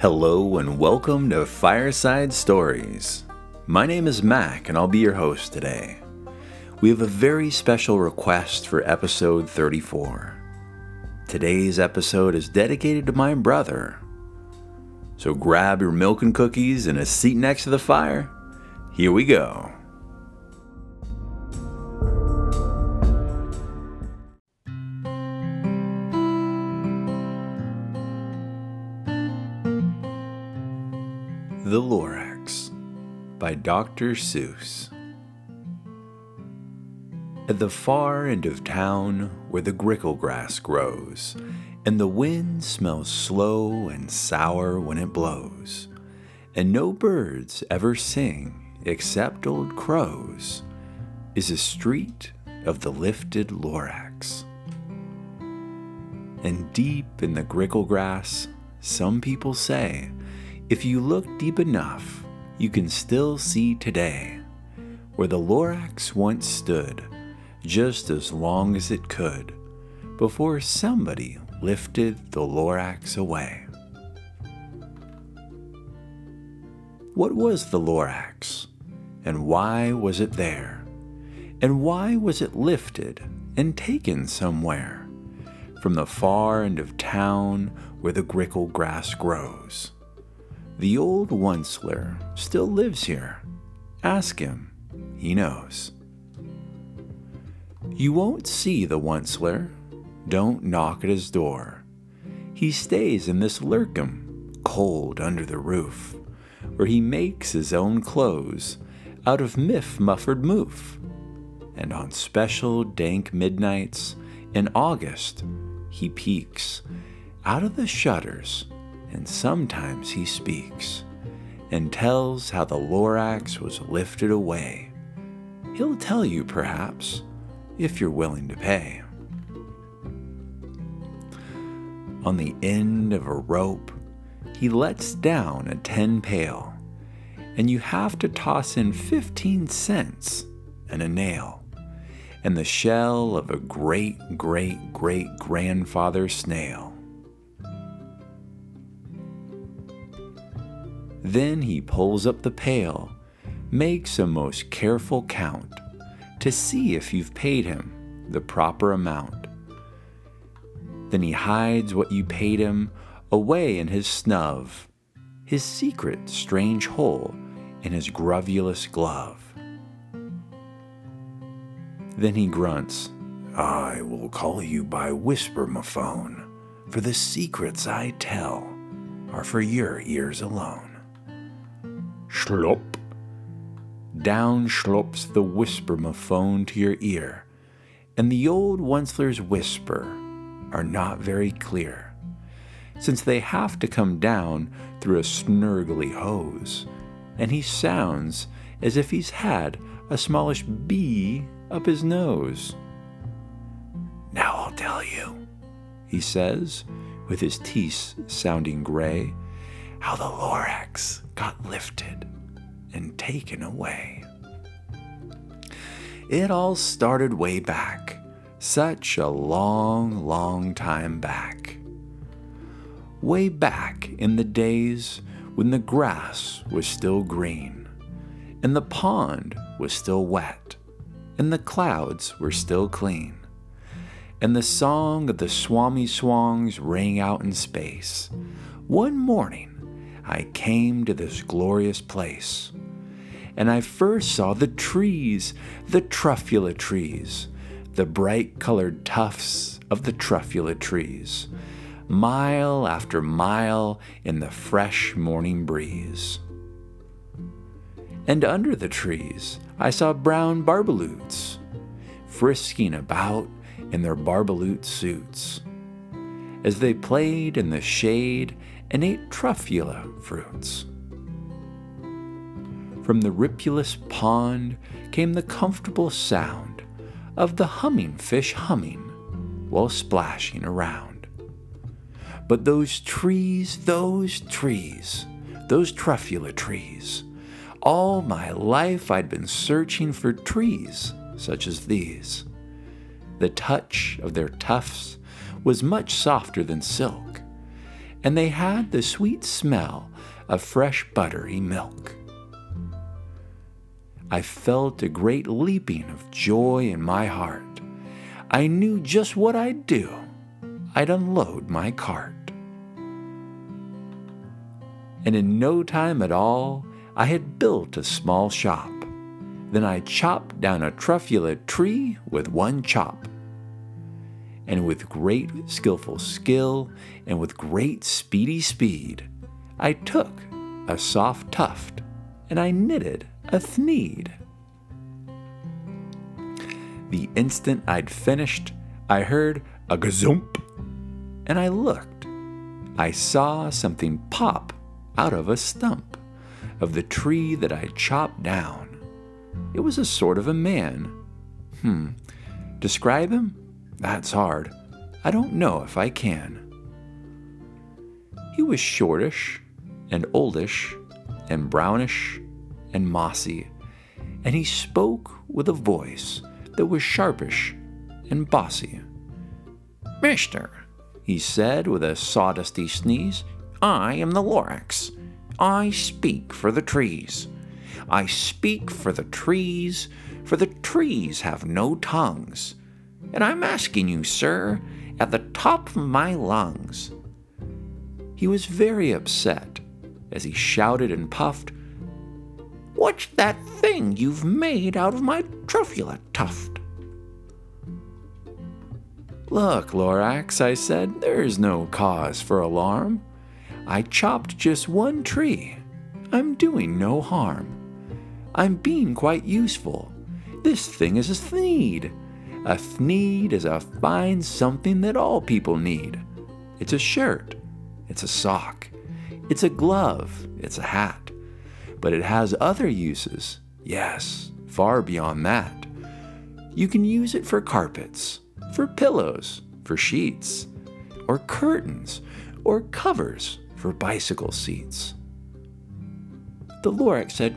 Hello and welcome to Fireside Stories. My name is Mac and I'll be your host today. We have a very special request for episode 34. Today's episode is dedicated to my brother. So grab your milk and cookies and a seat next to the fire. Here we go. The Lorax by Dr. Seuss. At the far end of town, where the grickle grass grows, and the wind smells slow and sour when it blows, and no birds ever sing except old crows, is a street of the lifted Lorax. And deep in the grickle grass, some people say, if you look deep enough, you can still see today where the Lorax once stood, just as long as it could, before somebody lifted the Lorax away. What was the Lorax? And why was it there? And why was it lifted and taken somewhere? From the far end of town where the grickle grass grows. The old Onceler still lives here. Ask him, he knows. You won't see the Onceler. Don't knock at his door. He stays in this Lerkim, cold under the roof, where he makes his own clothes out of miff muffered moof. And on special dank midnights in August, he peeks out of the shutters and sometimes he speaks and tells how the Lorax was lifted away. He'll tell you, perhaps, if you're willing to pay. On the end of a rope, he lets down a ten pail, and you have to toss in fifteen cents and a nail, and the shell of a great great great grandfather snail. Then he pulls up the pail, makes a most careful count to see if you've paid him the proper amount. Then he hides what you paid him away in his snub, his secret strange hole in his grovulous glove. Then he grunts, I will call you by whisper-mophone, for the secrets I tell are for your ears alone. Schlop. Down schlops the whisper-mophone to your ear, and the old Onceler's whisper are not very clear, since they have to come down through a snurgly hose, and he sounds as if he's had a smallish bee up his nose. Now I'll tell you, he says, with his teeth sounding gray, how the Lorax got lifted and taken away. It all started way back, such a long, long time back. Way back in the days when the grass was still green, and the pond was still wet, and the clouds were still clean, and the song of the Swomee-Swans rang out in space. One morning, I came to this glorious place. And I first saw the trees, the truffula trees, the bright colored tufts of the truffula trees, mile after mile in the fresh morning breeze. And under the trees, I saw brown barbaloots, frisking about in their barbaloot suits, as they played in the shade and ate truffula fruits. From the ripulous pond came the comfortable sound of the humming fish humming while splashing around. But those trees, those trees, those truffula trees, all my life I'd been searching for trees such as these. The touch of their tufts was much softer than silk, and they had the sweet smell of fresh buttery milk. I felt a great leaping of joy in my heart. I knew just what I'd do. I'd unload my cart. And in no time at all, I had built a small shop. Then I chopped down a truffula tree with one chop. And with great skillful skill and with great speedy speed, I took a soft tuft and I knitted a thneed. The instant I'd finished, I heard a gazump, and I looked. I saw something pop out of a stump of the tree that I chopped down. It was a sort of a man. Hmm, describe him? That's hard. I don't know if I can. He was shortish and oldish and brownish and mossy, and he spoke with a voice that was sharpish and bossy. Mister, he said with a sawdusty sneeze, I am the Lorax. I speak for the trees. I speak for the trees, for the trees have no tongues. And I'm asking you, sir, at the top of my lungs. He was very upset as he shouted and puffed, What's that thing you've made out of my truffula tuft? Look, Lorax, I said, there's no cause for alarm. I chopped just one tree. I'm doing no harm. I'm being quite useful. This thing is a thneed. A thneed is a fine something that all people need. It's a shirt. It's a sock. It's a glove. It's a hat. But it has other uses. Yes, far beyond that. You can use it for carpets, for pillows, for sheets, or curtains, or covers for bicycle seats. The Lorax said,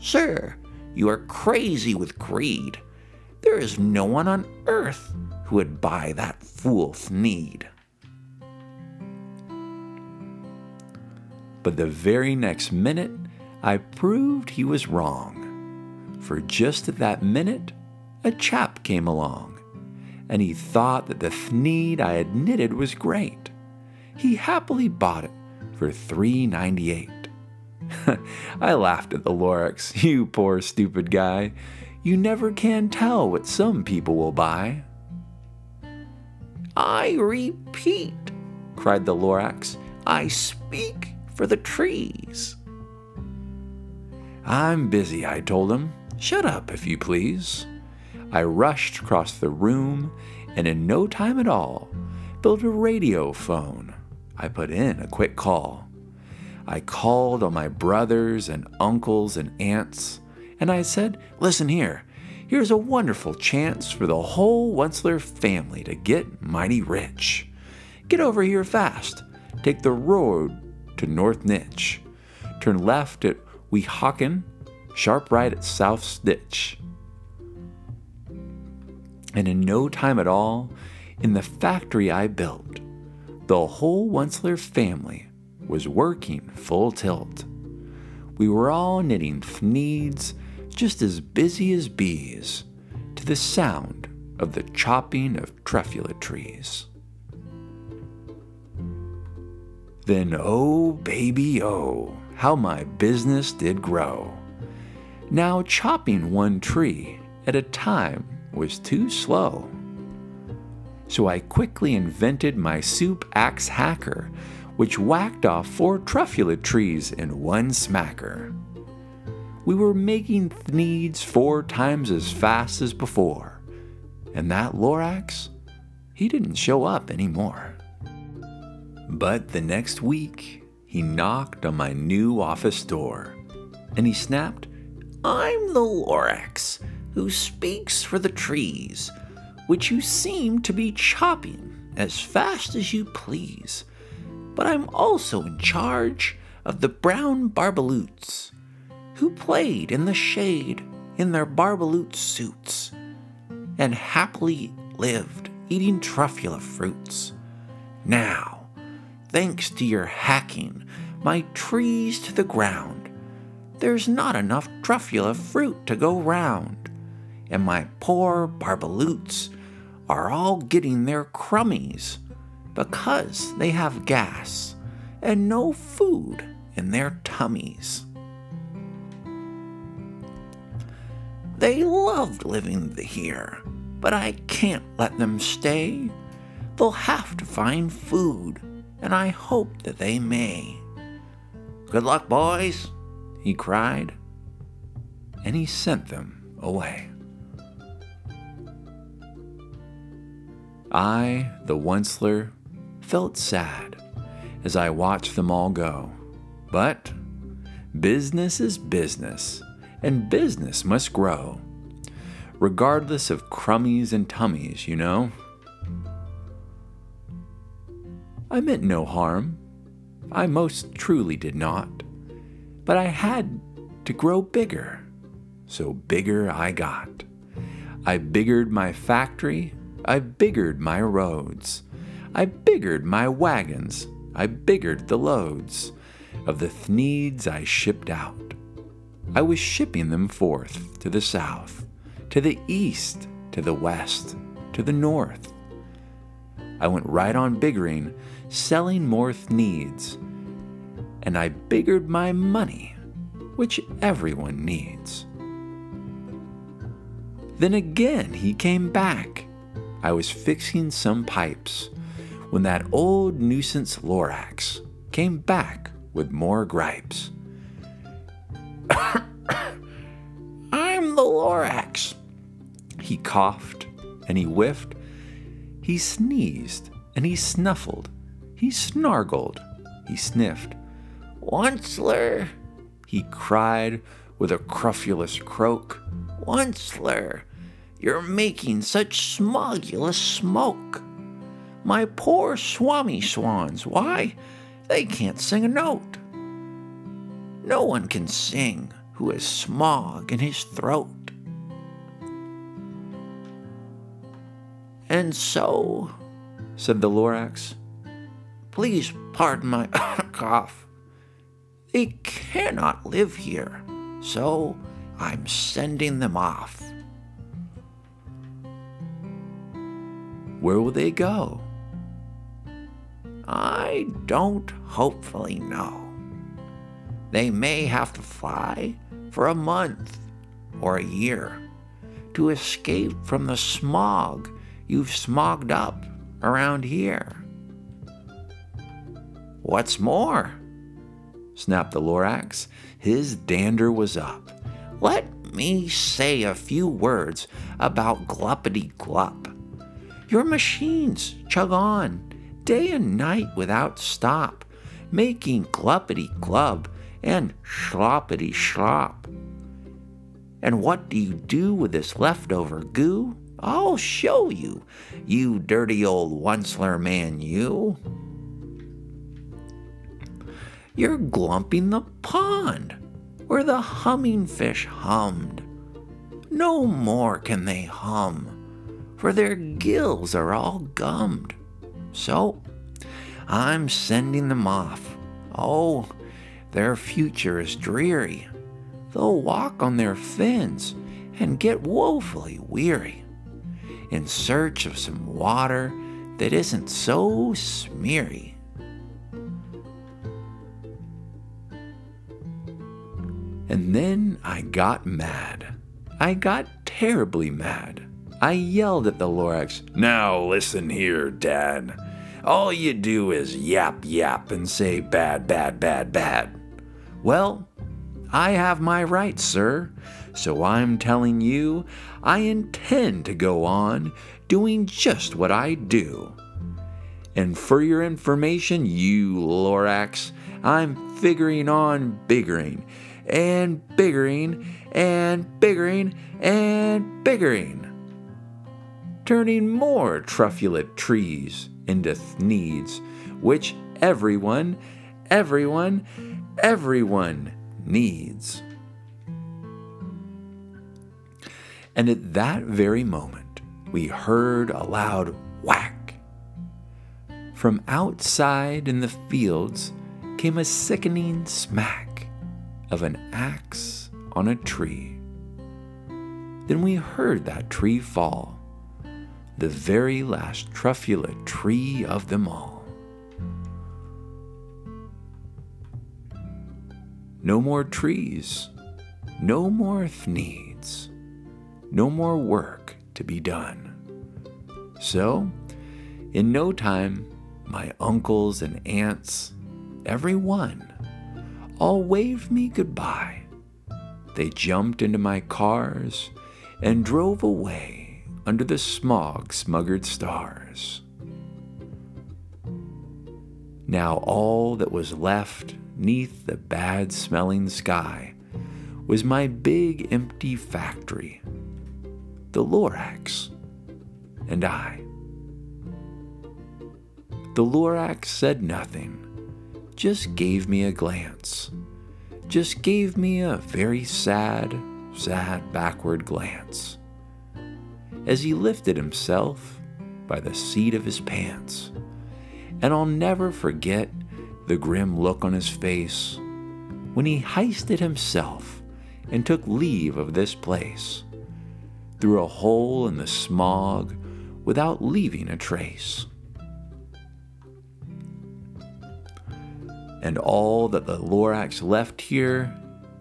Sir, you are crazy with greed. There is no one on earth who would buy that fool Thneed. But the very next minute, I proved he was wrong. For just at that minute, a chap came along, and he thought that the Thneed I had knitted was great. He happily bought it for three ninety eight. I laughed at the Lorax. You poor stupid guy. You never can tell what some people will buy. I repeat, cried the Lorax, I speak for the trees. I'm busy, I told him. Shut up, if you please. I rushed across the room and in no time at all built a radio phone. I put in a quick call. I called on my brothers and uncles and aunts, and I said, Listen here, here's a wonderful chance for the whole Onceler family to get mighty rich. Get over here fast. Take the road to North Nitch. Turn left at Weehawken, sharp right at South Stitch. And in no time at all, in the factory I built, the whole Onceler family was working full tilt. We were all knitting thneeds, just as busy as bees, to the sound of the chopping of truffula trees. Then, oh, baby, oh, how my business did grow. Now, chopping one tree at a time was too slow. So I quickly invented my Super-Axe-Hacker which whacked off four truffula trees in one smacker. We were making thneeds four times as fast as before, and that Lorax, he didn't show up anymore. But the next week, he knocked on my new office door, and he snapped, I'm the Lorax who speaks for the trees, which you seem to be chopping as fast as you please. But I'm also in charge of the brown Barbaloots, who played in the shade in their Barbaloot suits, and happily lived eating truffula fruits. Now, thanks to your hacking my trees to the ground, there's not enough truffula fruit to go round, and my poor barbaloots are all getting their crummies because they have gas and no food in their tummies. They loved living here, but I can't let them stay. They'll have to find food, and I hope that they may. Good luck, boys, he cried, and he sent them away. I, the Onceler, felt sad as I watched them all go. But business is business, and business must grow, regardless of crummies and tummies, you know. I meant no harm. I most truly did not. But I had to grow bigger, so bigger I got. I biggered my factory, I biggered my roads, I biggered my wagons, I biggered the loads of the thneeds I shipped out. I was shipping them forth to the south, to the east, to the west, to the north. I went right on biggering, selling more thneeds, and I biggered my money, which everyone needs. Then again he came back. I was fixing some pipes when that old nuisance Lorax came back with more gripes. I'm the Lorax. He coughed and he whiffed. He sneezed and he snuffled. He snargled. He sniffed. Onceler, he cried with a crufulous croak. Onceler, you're making such smogulous smoke. My poor Swomee-Swans, why, they can't sing a note. No one can sing who has smog in his throat. And so, said the Lorax, please pardon my cough. They cannot live here, so I'm sending them off. Where will they go? I don't hopefully know. They may have to fly for a month or a year to escape from the smog you've smogged up around here. What's more, snapped the Lorax, his dander was up. Let me say a few words about Gluppity Glup. Your machines chug on day and night without stop, making gluppity glub and sloppity slop. And what do you do with this leftover goo? I'll show you, you dirty old Onceler man, you. You're glumping the pond where the humming fish hummed. No more can they hum, for their gills are all gummed. So I'm sending them off. Oh, their future is dreary. They'll walk on their fins and get woefully weary in search of some water that isn't so smeary. And then I got mad. I got terribly mad. I yelled at the Lorax, Now listen here, Dad. All you do is yap yap and say bad, bad, bad, bad. Well, I have my rights, sir, so I'm telling you I intend to go on doing just what I do. And for your information, you Lorax, I'm figuring on biggering and biggering and biggering and biggering turning more truffula trees into thneeds, which everyone, everyone, everyone needs. And at that very moment, we heard a loud whack. From outside in the fields came a sickening smack of an axe on a tree. Then we heard that tree fall, the very last truffula tree of them all. No more trees, no more needs, no more work to be done. So, in no time, my uncles and aunts, every one, all waved me goodbye. They jumped into my cars and drove away under the smog smuggered stars. Now all that was left neath the bad smelling sky was my big empty factory, the Lorax, and I. The Lorax said nothing, just gave me a glance, just gave me a very sad, sad backward glance as he lifted himself by the seat of his pants. And I'll never forget the grim look on his face when he heisted himself and took leave of this place through a hole in the smog without leaving a trace. And all that the Lorax left here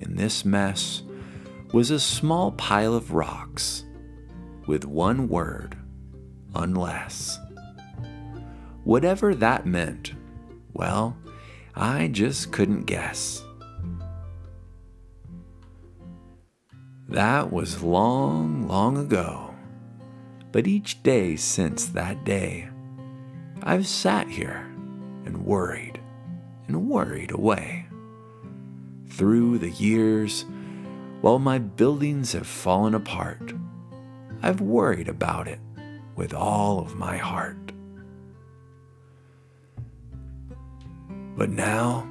in this mess was a small pile of rocks with one word, unless. Whatever that meant, well, I just couldn't guess. That was long, long ago. But each day since that day, I've sat here and worried and worried away. Through the years, while my buildings have fallen apart, I've worried about it with all of my heart. But now,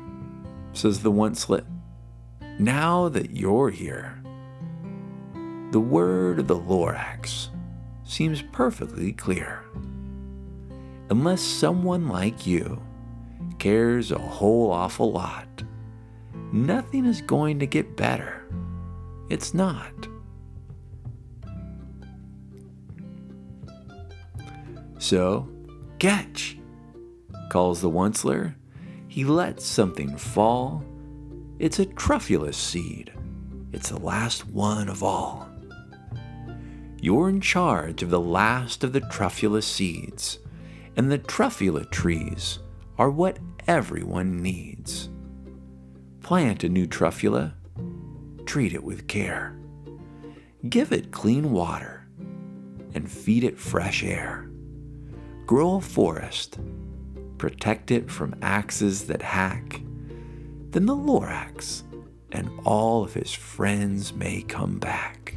says the Onceler, now that you're here, the word of the Lorax seems perfectly clear. Unless someone like you cares a whole awful lot, nothing is going to get better. It's not. So, catch, calls the onceler. He lets something fall. It's a truffula seed. It's the last one of all. You're in charge of the last of the truffula seeds, and the truffula trees are what everyone needs. Plant a new truffula treat it with care. Give it clean water and feed it fresh air. Grow a forest, protect it from axes that hack. Then the Lorax and all of his friends may come back.